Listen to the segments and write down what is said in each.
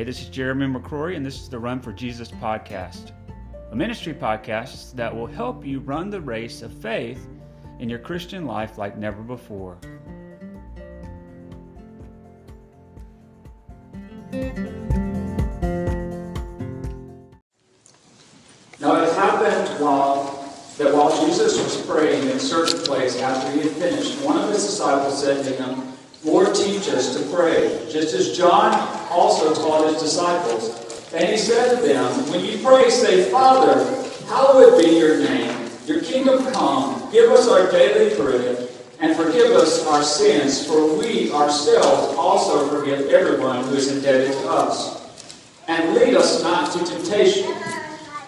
Hey, this is Jeremy McCrory, and this is the Run for Jesus podcast, a ministry podcast that will help you run the race of faith in your Christian life like never before. Now it happened while that while Jesus was praying in a certain place after he had finished, one of his disciples said to him, Lord, teach us to pray, just as John also taught his disciples. And he said to them, When you pray, say, Father, hallowed be your name. Your kingdom come. Give us our daily bread, and forgive us our sins, for we ourselves also forgive everyone who is indebted to us. And lead us not to temptation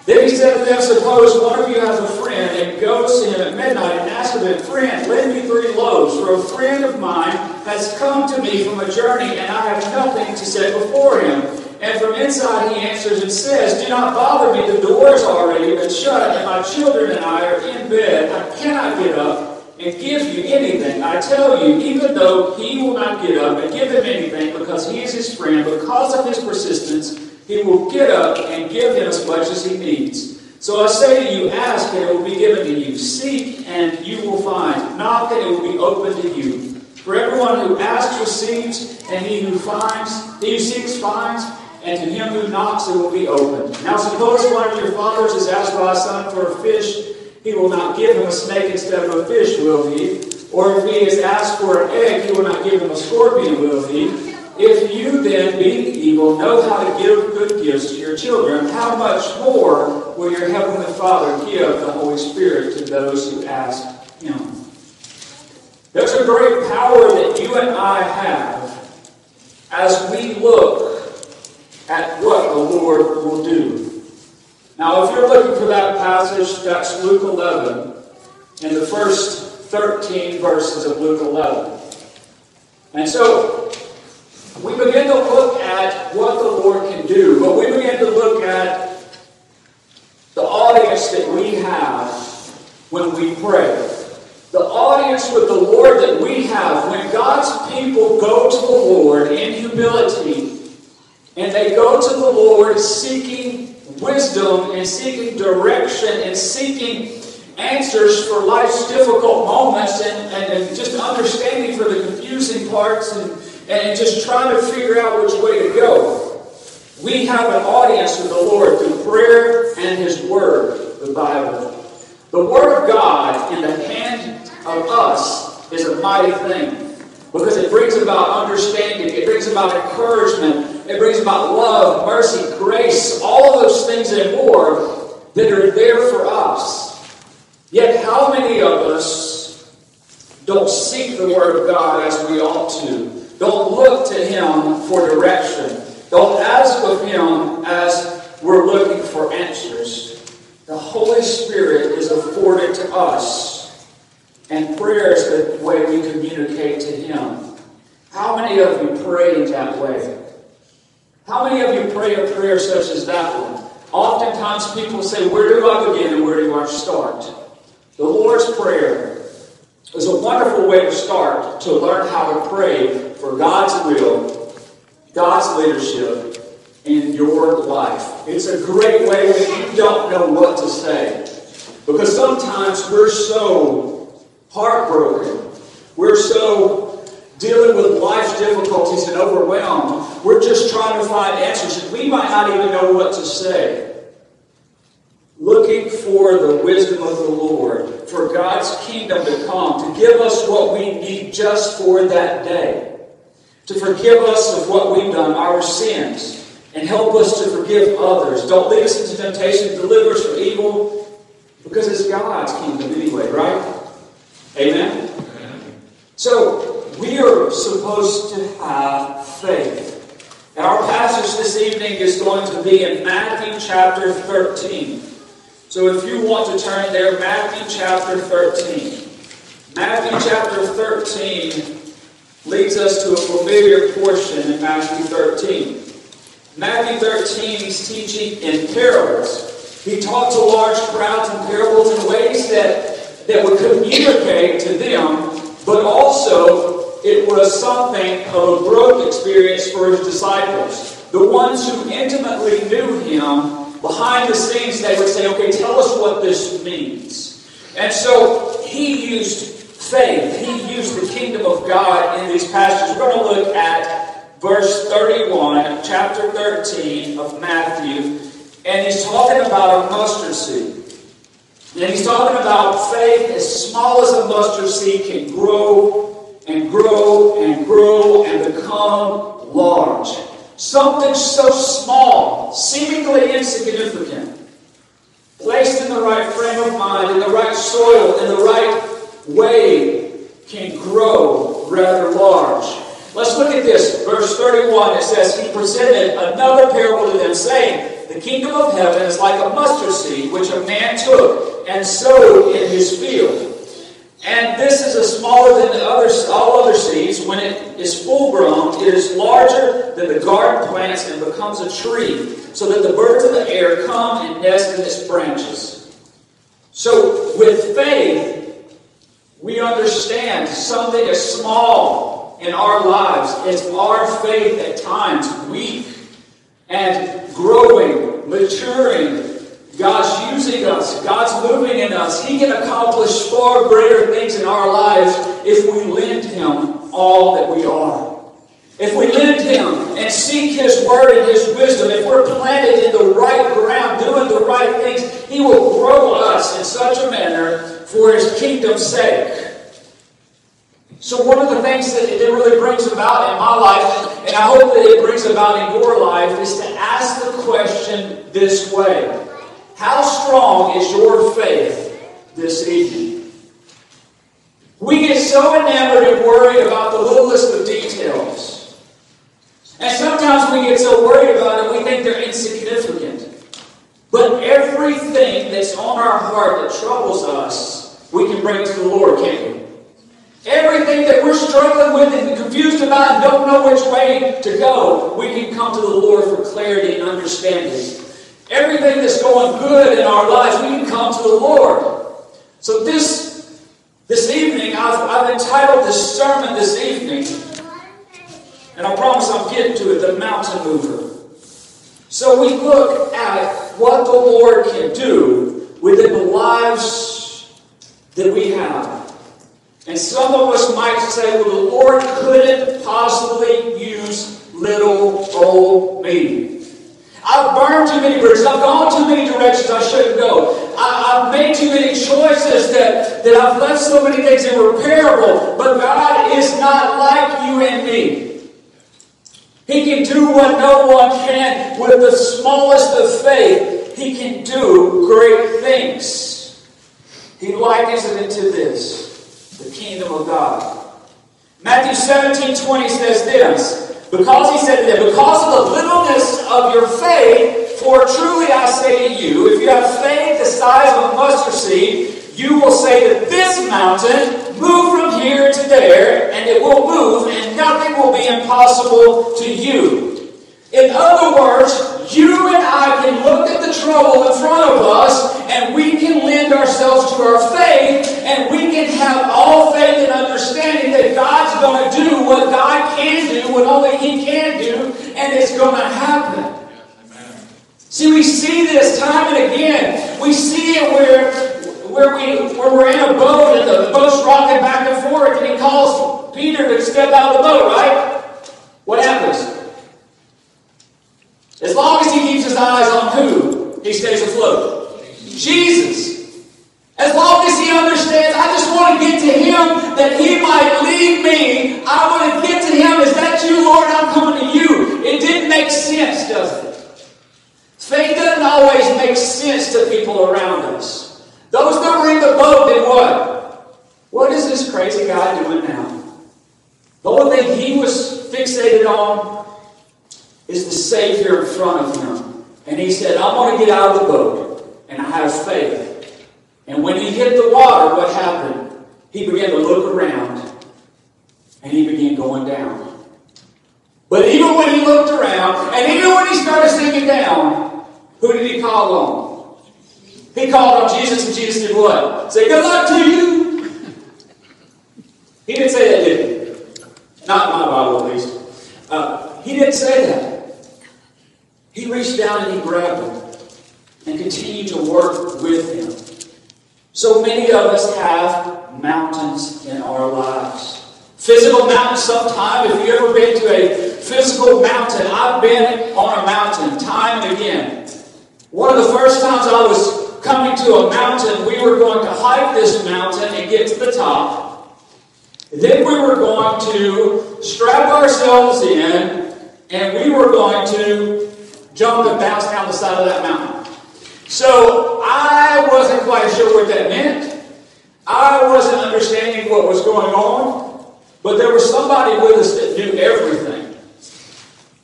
then he said to them, Suppose one of you has a friend and goes to him at midnight and asks of him, Friend, lend me three loaves, for a friend of mine has come to me from a journey, and I have nothing to set before him. And from inside he answers and says, Do not bother me, the door is already been shut, and my children and I are in bed. I cannot get up and give you anything. I tell you, even though he will not get up and give him anything because he is his friend, because of his persistence, he will get up and give him as much as he needs. So I say to you, ask and it will be given to you. Seek and you will find. Knock and it will be opened to you. For everyone who asks receives, and he who finds, he who seeks finds, and to him who knocks it will be opened. Now suppose one of your fathers is asked by a son for a fish, he will not give him a snake instead of a fish, will he? Or if he is asked for an egg, he will not give him a scorpion, will he? If you then, being evil, know how to give good gifts to your children, how much more will your heavenly Father give the Holy Spirit to those who ask Him? There's a great power that you and I have as we look at what the Lord will do. Now, if you're looking for that passage, that's Luke 11, in the first 13 verses of Luke 11. And so, we begin to look at what the Lord can do, but we begin to look at the audience that we have when we pray. The audience with the Lord that we have when God's people go to the Lord in humility and they go to the Lord seeking wisdom and seeking direction and seeking answers for life's difficult moments and, and, and just understanding for the confusing parts and and just trying to figure out which way to go. We have an audience with the Lord through prayer and His Word, the Bible. The Word of God in the hand of us is a mighty thing because it brings about understanding, it brings about encouragement, it brings about love, mercy, grace, all of those things and more that are there for us. Yet, how many of us don't seek the Word of God as we ought to? Don't look to Him for direction. Don't ask of Him as we're looking for answers. The Holy Spirit is afforded to us, and prayer is the way we communicate to Him. How many of you pray that way? How many of you pray a prayer such as that one? Oftentimes people say, Where do I begin and where do I start? The Lord's Prayer is a wonderful way to start to learn how to pray for God's will, God's leadership in your life. It's a great way when you don't know what to say. Because sometimes we're so heartbroken. We're so dealing with life's difficulties and overwhelmed. We're just trying to find answers, and we might not even know what to say. Looking for the wisdom of the Lord, for God's kingdom to come, to give us what we need just for that day to forgive us of what we've done, our sins, and help us to forgive others. Don't lead us into temptation, deliver us from evil, because it's God's kingdom anyway, right? Amen? So, we are supposed to have faith. And our passage this evening is going to be in Matthew chapter 13. So if you want to turn there, Matthew chapter 13. Matthew chapter 13 leads us to a familiar portion in Matthew 13. Matthew 13, he's teaching in parables. He taught to large crowds in parables in ways that, that would communicate to them, but also it was something of a growth experience for his disciples. the ones who intimately knew him, behind the scenes, they would say, okay, tell us what this means. And so he used faith. He used the kingdom of God in these passages. We're going to look at verse 31 chapter 13 of Matthew. And he's talking about a mustard seed. And he's talking about faith as small as a mustard seed can grow and grow and grow and become large. Something so small, seemingly insignificant, placed in the right frame of mind, in the right soil, in the right way, can grow rather large. Let's look at this. Verse 31, it says, He presented another parable to them, saying, The kingdom of heaven is like a mustard seed, which a man took and sowed in his field. And this is a smaller than the all other seeds. When it is full grown, it is larger than the garden plants and becomes a tree, so that the birds of the air come and nest in its branches. So, with faith, we understand something as small in our lives as our faith at times weak and growing, maturing, God's using us. God's moving in us. He can accomplish far greater things in our lives if we lend Him all that we are. If we lend Him and seek His word and His wisdom, if we're planted in the right ground, doing the right things, He will grow us in such a manner for His kingdom's sake. So, one of the things that it really brings about in my life, and I hope that it brings about in your life, is to ask the question this way how strong is your faith this evening? We get so enamored and worried about the littlest of details. And sometimes we get so worried about it, we think they're insignificant. But everything that's on our heart that troubles us, we can bring to the Lord, can't we? Everything that we're struggling with and confused about and don't know which way to go, we can come to the Lord for clarity and understanding. Everything that's going good in our lives, we can come to the Lord. So this this evening, I've, I've entitled this sermon this evening, and I promise I'm getting to it, the mountain mover. So we look at what the Lord can do within the lives that we have. And some of us might say, well, the Lord couldn't possibly use little old me. I've burned too many bridges. I've gone too many directions I shouldn't go. I, have made too many choices that, that I've left so many things irreparable. But God is not like you and me. He can do what no one can with the smallest of faith. He can do great things. He likens it into this the kingdom of God. Matthew 17 20 says this. Because he said them, because of the littleness of your faith, for truly I say to you, if you have faith the size of a mustard seed, you will say to this mountain, move from here to there, and it will move, and nothing will be impossible to you. In other words, you and I can look at the trouble in front of us, and we can lend ourselves to our faith, and we can have all faith and understanding that God's going to do what God can do, what only He can do, and it's going to happen. See, we see this time and again. We see it where, where, we, where we're in a boat and the boat's rocking back and forth, and He calls Peter to step out of the boat, right? What happens? As long as he keeps his eyes on who, he stays afloat. Jesus. As long as he understands, I just want to get to him that he might lead me. I want to get to him. Is that you, Lord? I'm coming to you. It didn't make sense, does it? Faith doesn't always make sense to people around us. Those that were in the boat did what? What is this crazy guy doing now? The only thing he was fixated on is the Savior in front of him. And he said, I'm going to get out of the boat. And I have faith. And when he hit the water, what happened? He began to look around and he began going down. But even when he looked around, and even when he started sinking down, who did he call on? He called on Jesus, and Jesus did what? Say, Good luck to you. He didn't say that, did he? Not in my Bible, at least. Uh, he didn't say that. He reached down and he grabbed him and continued to work with him. So many of us have mountains in our lives. Physical mountains, sometime, if you've ever been to a physical mountain, I've been on a mountain time and again. One of the first times I was coming to a mountain, we were going to hike this mountain and get to the top. Then we were going to strap ourselves in and we were going to jump and bounce down the side of that mountain. So I wasn't quite sure what that meant. I wasn't understanding what was going on, but there was somebody with us that knew everything.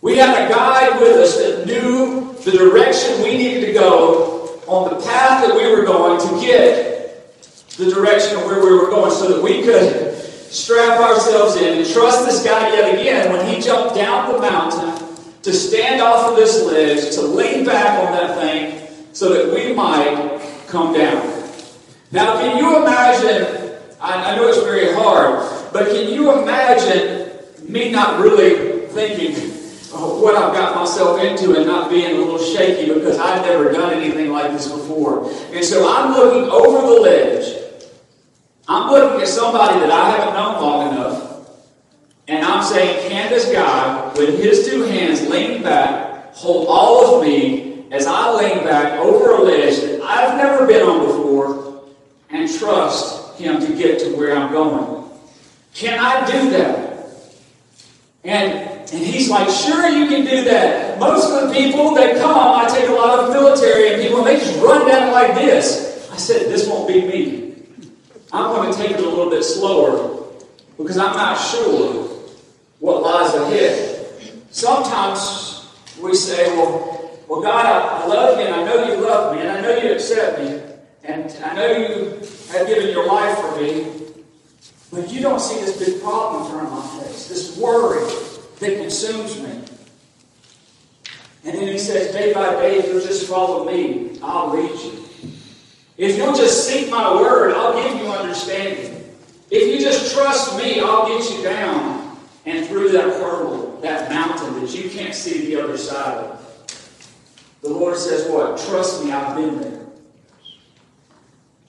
We had a guide with us that knew the direction we needed to go on the path that we were going to get the direction of where we were going so that we could strap ourselves in and trust this guy yet again when he jumped down the mountain to stand off of this ledge, to lean back on that thing so that we might come down. Now, can you imagine? I, I know it's very hard, but can you imagine me not really thinking what I've got myself into and not being a little shaky because I've never done anything like this before? And so I'm looking over the ledge. I'm looking at somebody that I haven't known long enough, and I'm saying, can this guy, with his two hands leaning back, hold all of me as I lean back over a ledge that I've never been on before and trust him to get to where I'm going? Can I do that? And, and he's like, sure, you can do that. Most of the people that come, I take a lot of military and people, and they just run down like this. I said, this won't be me. I'm going to take it a little bit slower because I'm not sure what lies ahead. Sometimes we say, well, well God, I, I love you and I know you love me and I know you accept me and I know you have given your life for me, but you don't see this big problem in front of my face, this worry that consumes me. And then he says, day by day, if you'll just follow me, I'll lead you. If you'll just seek my word, I'll give you understanding. If you just trust me, I'll get you down and through that hurdle, that mountain that you can't see the other side of. The Lord says, What? Trust me, I've been there.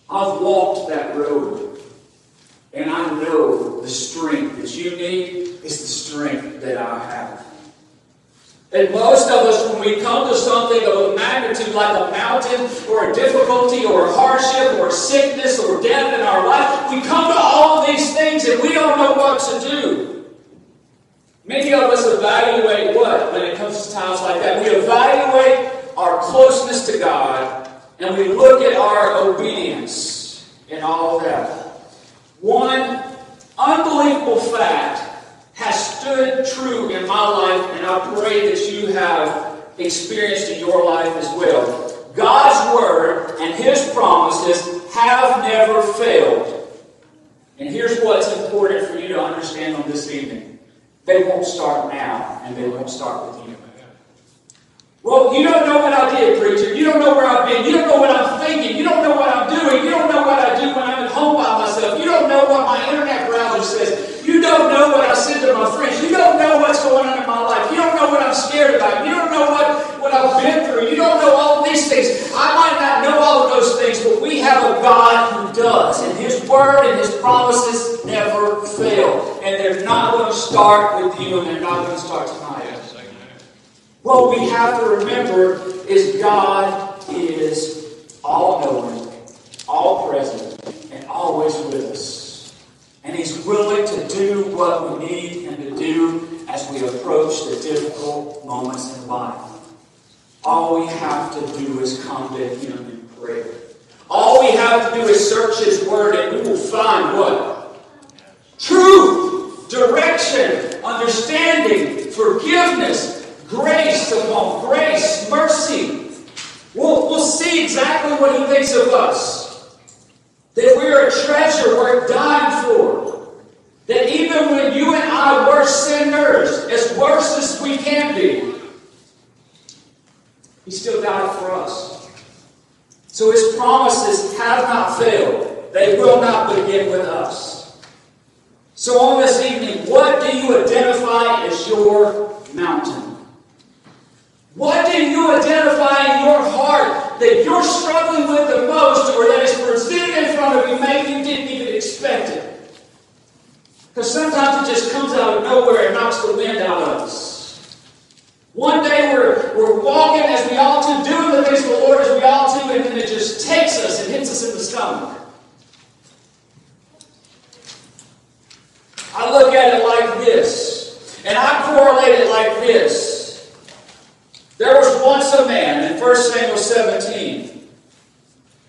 I've walked that road. And I know the strength that you need is the strength that I have. And most of us, when we come to something of a magnitude like a mountain or a difficulty or a hardship or a sickness or death in our life, we come to all of these things and we don't know what to do. Many of us evaluate what when it comes to times like that? We evaluate our closeness to God and we look at our obedience and all of that. One unbelievable fact has stood true in my life, and I pray that you have experienced in your life as well. God's Word and His promises have never failed. And here's what's important for you to understand on this evening they won't start now, and they won't start with you. Well, you don't know what I did, preacher. You don't know where I've been. You don't know what I'm thinking. You don't know what I'm doing. You don't know says. You don't know what I said to my friends. You don't know what's going on in my life. You don't know what I'm scared about. You don't know what, what I've been through. You don't know all these things. I might not know all of those things, but we have a God who does. And His Word and His promises never fail. And they're not going to start with you, and they're not going to start tonight. What we have to remember is God is all knowing, all present, and always with us. And He's willing to do what we need Him to do as we approach the difficult moments in life. All we have to do is come to Him in prayer. All we have to do is search His Word, and we will find what? Truth, direction, understanding, forgiveness, grace upon grace, mercy. We'll, we'll see exactly what he thinks of us. That we're a treasure worth dying for. That even when you and I were sinners, as worse as we can be, he still died for us. So his promises have not failed. They will not begin with us. So on this evening, what do you identify as your mountain? What do you identify? In your heart that you're struggling with the most or that is presented in front of you, maybe you didn't even expect it. Because sometimes it just comes out of nowhere and knocks the wind out of us. One day we're, we're walking as we ought to, doing the things of the Lord as we ought to, and then it just takes us and hits us in the stomach. I look at it like this, and I correlate it like this. There was once a man in 1 Samuel 17.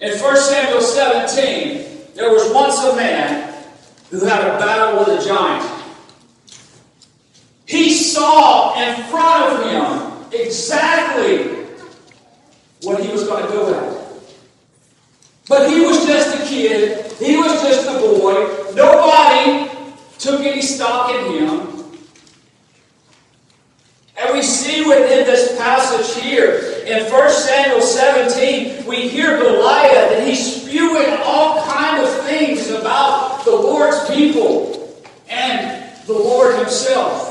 In 1 Samuel 17, there was once a man who had a battle with a giant. He saw in front of him exactly what he was going to go at. But he was just a kid, he was just a boy. Nobody took any stock in him. And we see within this passage here, in 1 Samuel 17, we hear Goliath, and he's spewing all the Lord's people and the Lord himself.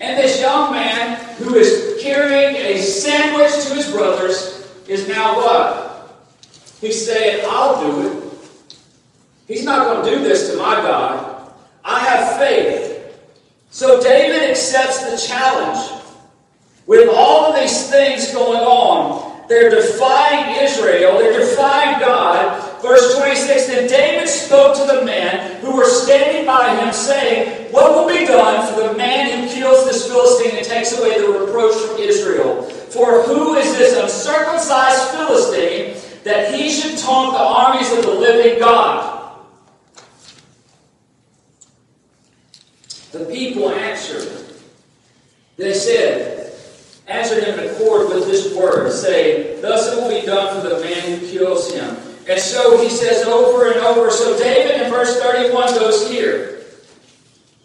And this young man who is carrying a sandwich to his brothers is now what? He's saying, I'll do it. He's not going to do this to my God. I have faith. So David accepts the challenge. With all of these things going on, they're defying Israel, they're defying God. Verse 26 Then David spoke to the men who were standing by him, saying, What will be done for the man who kills this Philistine and takes away the reproach from Israel? For who is this uncircumcised Philistine that he should taunt the armies of the living God? The people answered. They said, answered him in accord with this word, saying, Thus it will be done for the man who kills him. And so he says over and over. So David in verse 31 goes here.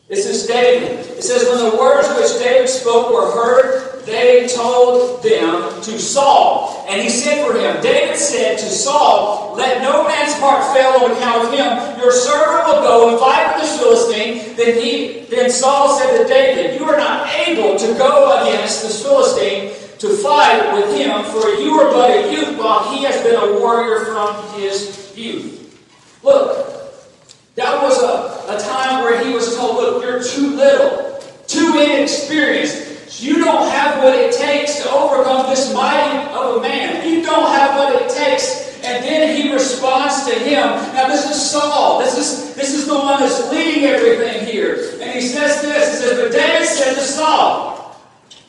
This is David. It says, When the words which David spoke were heard, they told them to Saul. And he sent for him. David said to Saul, Let no man's heart fail on account of him. Your servant will go and fight with the Philistine. Then, he, then Saul said to David, You are not able to go against this Philistine to fight with him, for you are but a youth, while he has been a warrior from his youth. Look, that was a, a time where he was told, Look, you're too little, too inexperienced. You don't have what it takes to overcome this mighty of a man. You don't have what it takes. And then he responds to him. Now this is Saul. This is this is the one that's leading everything here. And he says this. He says, But David said to Saul,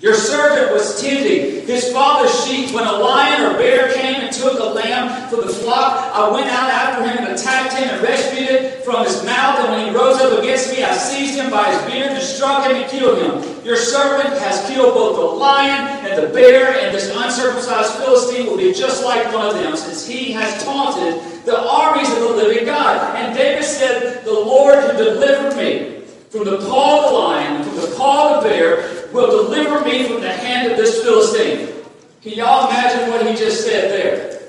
your servant was tending his father's sheep when a lion or bear came and took a lamb from the flock. I went out after him and attacked him and rescued it from his mouth. And when he rose up against me, I seized him by his beard and struck him and killed him. Your servant has killed both the lion and the bear, and this uncircumcised Philistine will be just like one of them, since he has taunted the armies of the living God. And David said, The Lord who delivered me from the paw of the lion, from the paw of the bear, will deliver me from the hand of this Philistine. Can y'all imagine what he just said there?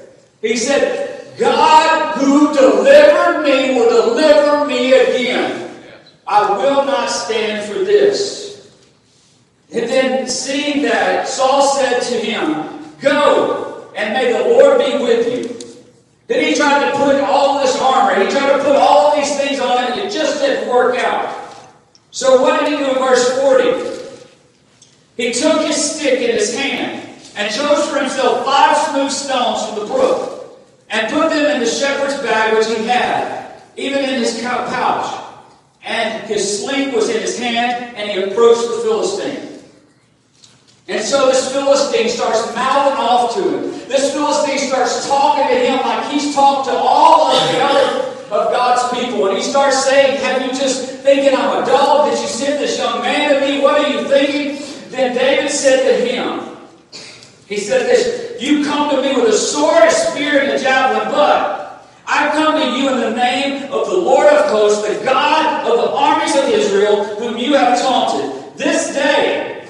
He said, God who delivered me will deliver me again. I will not stand for this. And then seeing that, Saul said to him, Go, and may the Lord be with you. Then he tried to put all this armor, he tried to put all these things on and it just didn't work out. So what did he do in verse 40? He took his stick in his hand and chose for himself five smooth stones from the brook and put them in the shepherd's bag which he had, even in his pouch. And his sling was in his hand, and he approached the Philistine. And so this Philistine starts mouthing off to him. This Philistine starts talking to him like he's talked to all of the other of God's people. And he starts saying, Have you just thinking I'm a dog? Did you send this young man to me? What are you thinking? Then David said to him, He said this, You come to me with a sword, a spear, and a javelin, but I come to you in the name of the Lord of hosts, the God of the armies of Israel, whom you have taunted. This day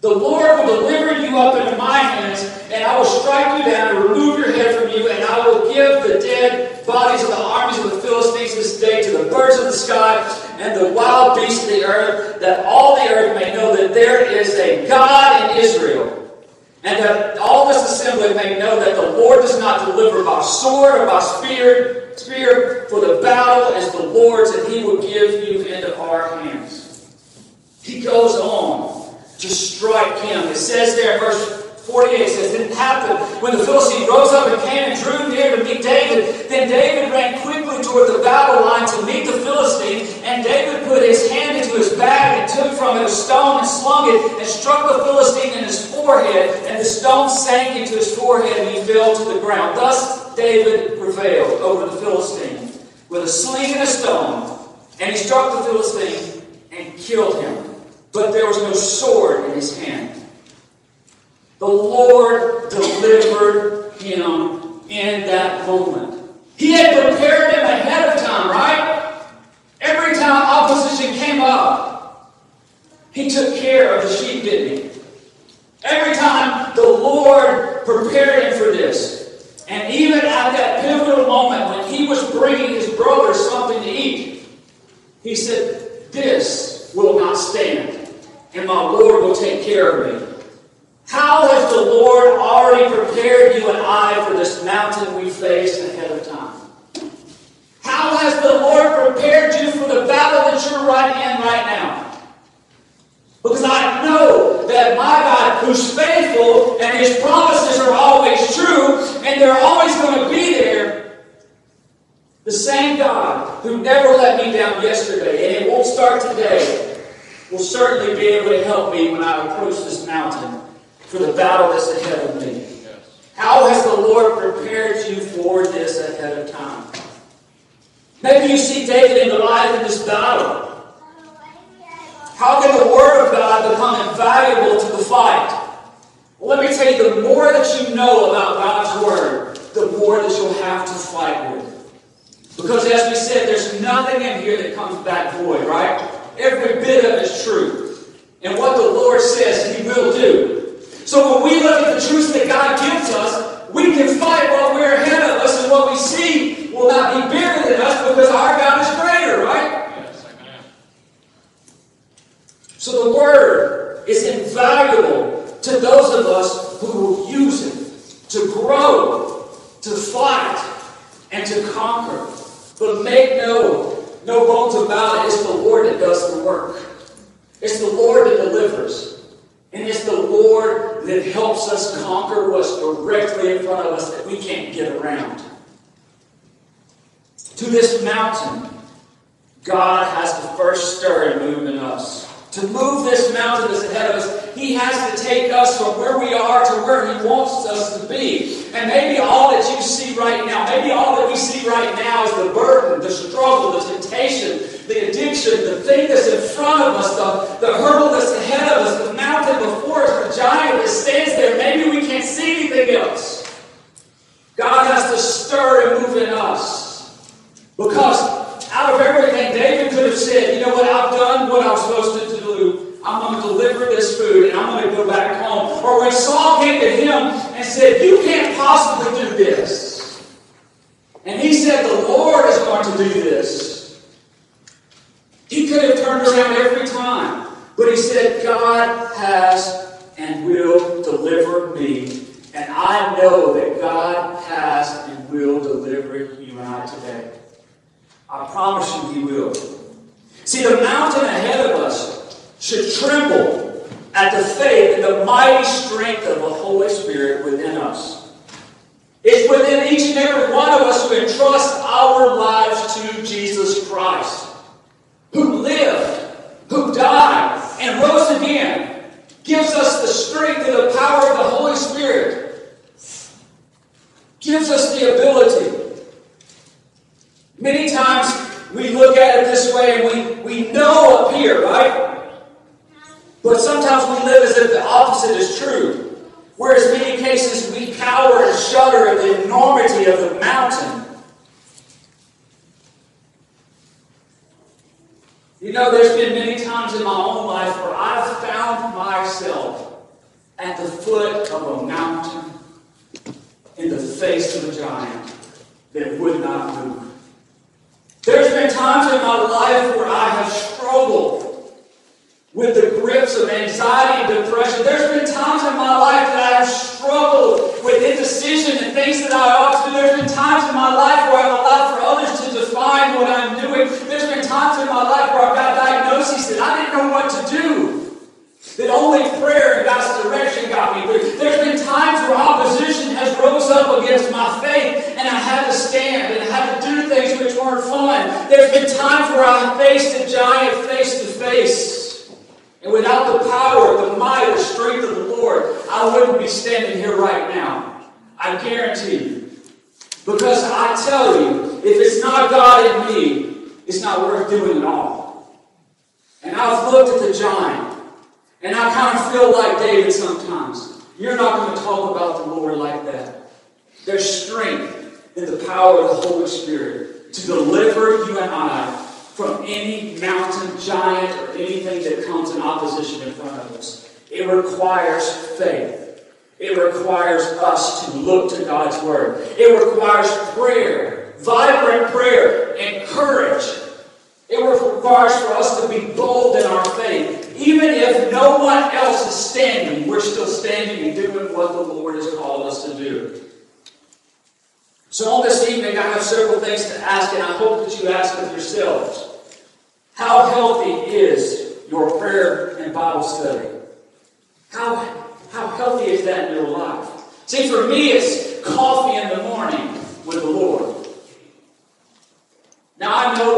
the Lord will deliver you up into my hands, and I will strike you down and remove your head from you, and I will give the dead bodies of the armies of the Philistines this day to the birds of the sky and the wild beasts of the earth, that all the earth may know that there is a God in Israel. And that all this assembly may know that the Lord does not deliver by sword or by spear, spear, for the battle is the Lord's, and he will give you into our hands. He goes on to strike him. It says there in verse 48 says, didn't It happened when the Philistine rose up and came and drew near to meet David. Then David ran quickly toward the battle line to meet the Philistine. And David put his hand into his bag and took from it a stone and slung it and struck the Philistine in his forehead. And the stone sank into his forehead and he fell to the ground. Thus David prevailed over the Philistine with a sling and a stone. And he struck the Philistine and killed him. But there was no sword in his hand. The Lord delivered him in that moment. He had prepared him ahead of time, right? Every time opposition came up, he took care of the sheep, didn't he? Every time the Lord prepared him for this. And even at that pivotal moment when he was bringing his brother something to eat, he said, This will not stand, and my Lord will take care of me. How has the Lord already prepared you and I for this mountain we face ahead of time? How has the Lord prepared you for the battle that you're right in right now? Because I know that my God, who's faithful and his promises are always true and they're always going to be there, the same God who never let me down yesterday, and it won't start today, will certainly be able to help me when I approach this mountain for the battle that's ahead of me. How has the Lord prepared you for this ahead of time? Maybe you see David and Goliath in this battle. How can the Word of God become invaluable to the fight? Well, let me tell you, the more that you know about God's Word, the more that you'll have to fight with. Because as we said, there's nothing in here that comes back void, right? Every bit of it is true. And what the Lord says, He will do. So when we look at the truths that God gives us, we can fight what we're ahead of us, and what we see will not be bigger than us because our God is greater, right? Yes, So the Word is invaluable to those of us who will use it to grow, to fight, and to conquer. But make no, no bones about it, it's the Lord that does the work. It's the Lord that delivers. And it's the Lord that helps us conquer what's directly in front of us that we can't get around. To this mountain, God has to first stir and move in us. To move this mountain that's ahead of us, He has to take us from where we are to where He wants us to be. And maybe all that you see right now, maybe all that we see right now is the burden, the struggle, the temptation, the addiction, the thing that's in front of us, the, the hurdle that's ahead of us, the mountain before us, the giant that stands there. Maybe we can't see anything else. God has to stir and move in us. Because out of everything, David could have said, you know what, I've done what I'm supposed to do. I'm going to deliver this food and I'm going to go back home. Or when Saul came to him and said, You can't possibly do this. And he said, The Lord is going to do this. He could have turned around every time. But he said, God has and will deliver me. And I know that God has and will deliver you and I today. I promise you he will. See, the mountain ahead of us should tremble at the faith and the mighty strength of the Holy Spirit within us. It's within each and every one of us who entrust our lives to Jesus Christ who lived, who died, and rose again, gives us the strength and the power of the Holy Spirit, gives us the ability. Many times we look at it this way and we, we know up here, right? But sometimes we live as if the opposite is true. Whereas in many cases we cower and shudder at the enormity of the mountain You know, there's been many times in my own life where I've found myself at the foot of a mountain in the face of a giant that would not move. There's been times in my life where I have struggled with the grips of anxiety and depression. There's been times in my life that I have struggled with indecision and things that I ought to do. There's been times in my life where I've allowed for others to define what I'm doing. There's been times in my life where I've got diagnoses that I didn't know what to do. That only prayer and God's direction got me through. There's been times where opposition has rose up against my faith and I had to stand and I had to do things which weren't fun. There's been times where I faced a giant face to face. And without the power, the might, the strength of the Lord, I wouldn't be standing here right now. I guarantee you. Because I tell you, if it's not God in me, it's not worth doing at all. And I've looked at the giant, and I kind of feel like David sometimes. You're not going to talk about the Lord like that. There's strength in the power of the Holy Spirit to deliver you and I from any mountain, giant, or anything that comes in opposition in front of us. It requires faith. It requires us to look to God's Word. It requires prayer, vibrant prayer, and courage. It requires for us to be bold in our faith. Even if no one else is standing, we're still standing and doing what the Lord has called us to do. So on this evening, I have several things to ask, and I hope that you ask of yourselves. How healthy is your prayer and Bible study? How, how healthy is that in your life? See, for me, it's coffee in the morning with the Lord. Now, I know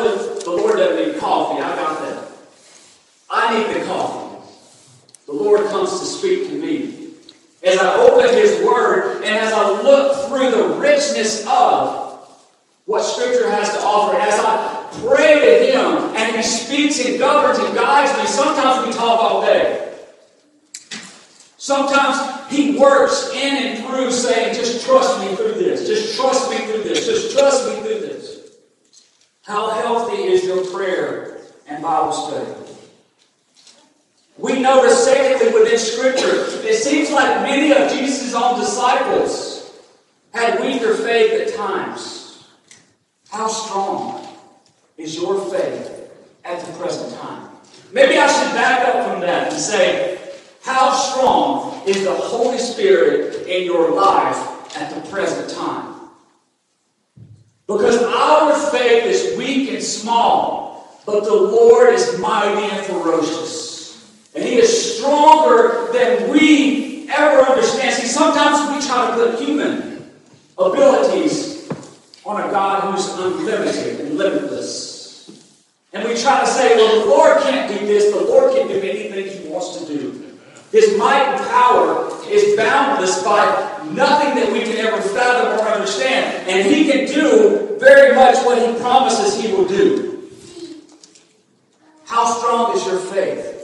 Lord doesn't need coffee. I got that. I need the coffee. The Lord comes to speak to me as I open His Word and as I look through the richness of what Scripture has to offer, as I pray to Him and He speaks and governs and guides me, sometimes we talk all day. Sometimes He works in and through saying, just trust me through this, just trust me through this, just trust me through this. How healthy is your prayer and Bible study? We notice, secondly, within Scripture, it seems like many of Jesus' own disciples had weaker faith at times. How strong is your faith at the present time? Maybe I should back up from that and say, how strong is the Holy Spirit in your life at the present time? Because our faith is weak and small, but the Lord is mighty and ferocious. And He is stronger than we ever understand. See, sometimes we try to put human abilities on a God who's unlimited and limitless. And we try to say, well, the Lord can't do this, the Lord can do anything He wants to do. His might and power is boundless by nothing that we can ever fathom or understand. And He can do very much what He promises He will do. How strong is your faith?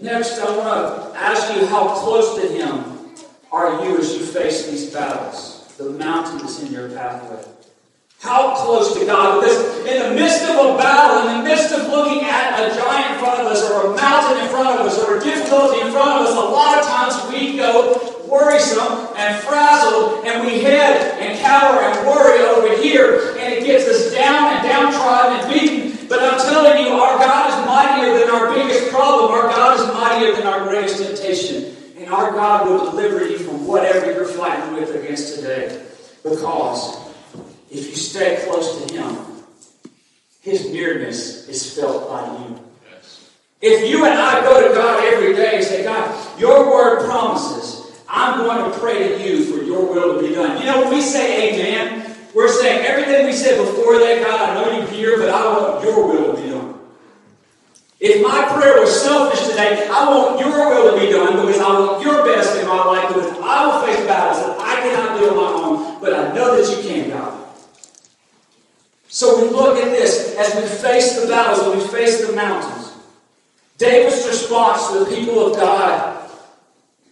Next, I want to ask you how close to Him are you as you face these battles, the mountains in your pathway. How close to God? In the midst of a battle, in the midst of looking at a giant in front of us, or a mountain in front of us, or a difficulty in front of us, a lot of times we go worrisome and frazzled, and we head and cower and worry over here, and it gets us down and downtrodden and beaten. But I'm telling you, our God is mightier than our biggest problem. Our God is mightier than our greatest temptation. And our God will deliver you from whatever you're fighting with against today. Because if you stay close to Him, His nearness is felt by you. If you and I go to God every day and say, God, your word promises, I'm going to pray to you for your will to be done. You know, when we say amen, we're saying everything we said before that, God, I know you hear, but I want your will to be done. If my prayer was selfish today, I want your will to be done because I want your best in my life because I will face battles that I cannot do on my own, but I know that you can, God. So we look at this as we face the battles, as we face the mountains. David's response to the people of God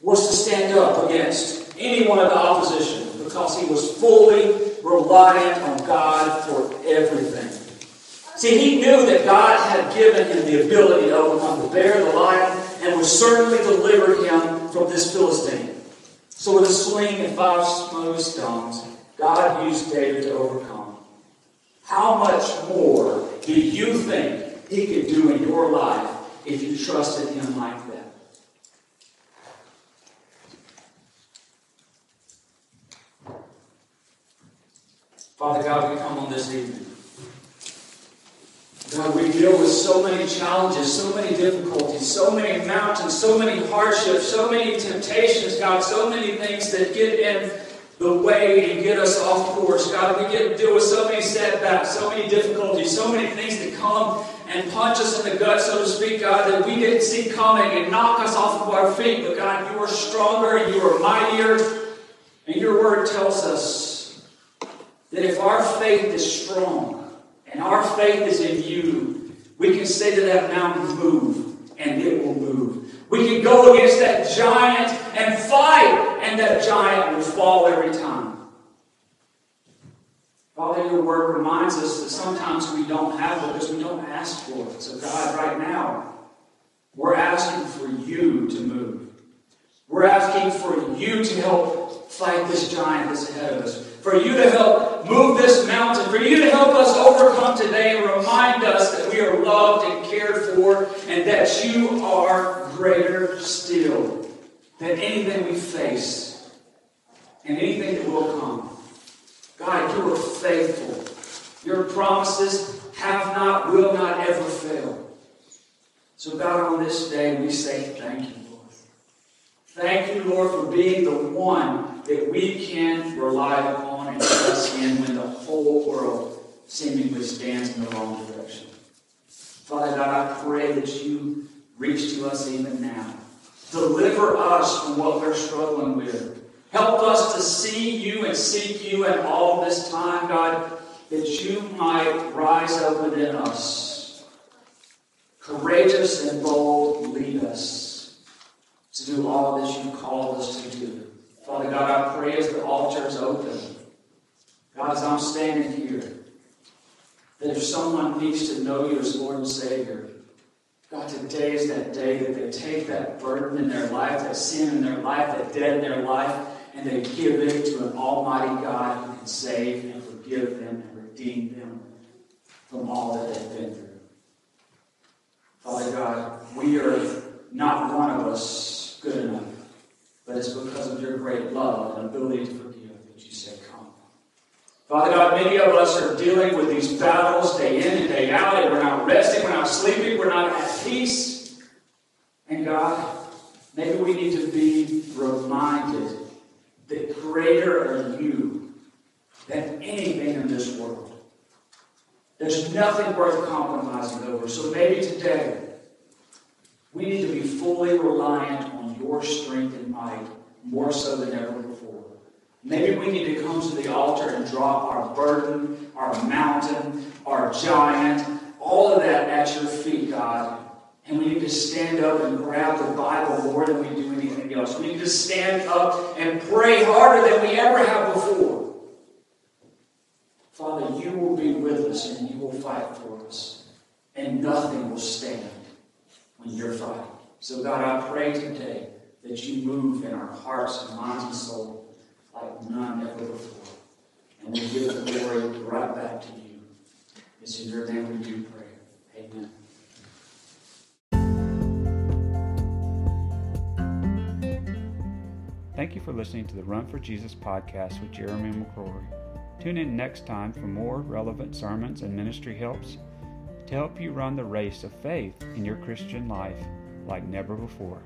was to stand up against any one of the opposition because he was fully reliant on God for everything. See, he knew that God had given him the ability to overcome the bear, the lion, and would certainly deliver him from this Philistine. So with a sling and five smooth stones, God used David to overcome. How much more do you think He could do in your life if you trusted Him like that. Father God, we come on this evening. God, we deal with so many challenges, so many difficulties, so many mountains, so many hardships, so many temptations, God, so many things that get in the way and get us off course. God, we get deal with so many setbacks, so many difficulties, so many things that come and punch us in the gut, so to speak, God, that we didn't see coming and knock us off of our feet. But God, you are stronger and you are mightier. And your word tells us that if our faith is strong and our faith is in you, we can say to that mountain, move, and it will move. We can go against that giant and fight, and that giant will fall every time. Father, your word reminds us that sometimes we don't have it because we don't ask for it. So, God, right now, we're asking for you to move. We're asking for you to help fight this giant that's ahead of us. For you to help move this mountain. For you to help us overcome today and remind us that we are loved and cared for and that you are greater still than anything we face and anything that will come. God, you are faithful. Your promises have not, will not ever fail. So, God, on this day, we say thank you, Lord. Thank you, Lord, for being the one that we can rely upon and trust in when the whole world seemingly stands in the wrong direction. Father God, I pray that you reach to us even now. Deliver us from what we're struggling with. Help us to see you and seek you in all this time, God, that you might rise up within us. Courageous and bold, lead us to do all that you called us to do. Father God, I pray as the altar is open, God, as I'm standing here, that if someone needs to know you as Lord and Savior, God, today is that day that they take that burden in their life, that sin in their life, that debt in their life, and they give it to an almighty God who can save and forgive them and redeem them from all that they've been through. Father God, we are not one of us good enough, but it's because of your great love and ability to forgive that you Come. Father God, many of us are dealing with these battles day in and day out, and we're not resting, we're not sleeping, we're not at peace. And God, maybe we need to be reminded that greater are you than anything in this world. There's nothing worth compromising over. So maybe today, we need to be fully reliant on your strength and might more so than ever before. Maybe we need to come to the altar and drop our burden, our mountain, our giant, all of that at your feet, God. And we need to stand up and grab the Bible more than we do anything else. We need to stand up and pray harder than we ever have before. Father, you will be with us and you will fight for us. And nothing will stand when you're fighting. So, God, I pray today that you move in our hearts and minds and soul like none ever before. And we give the glory right back to you. It's in your name we do pray. Amen. Thank you for listening to the Run for Jesus podcast with Jeremy McCrory. Tune in next time for more relevant sermons and ministry helps to help you run the race of faith in your Christian life like never before.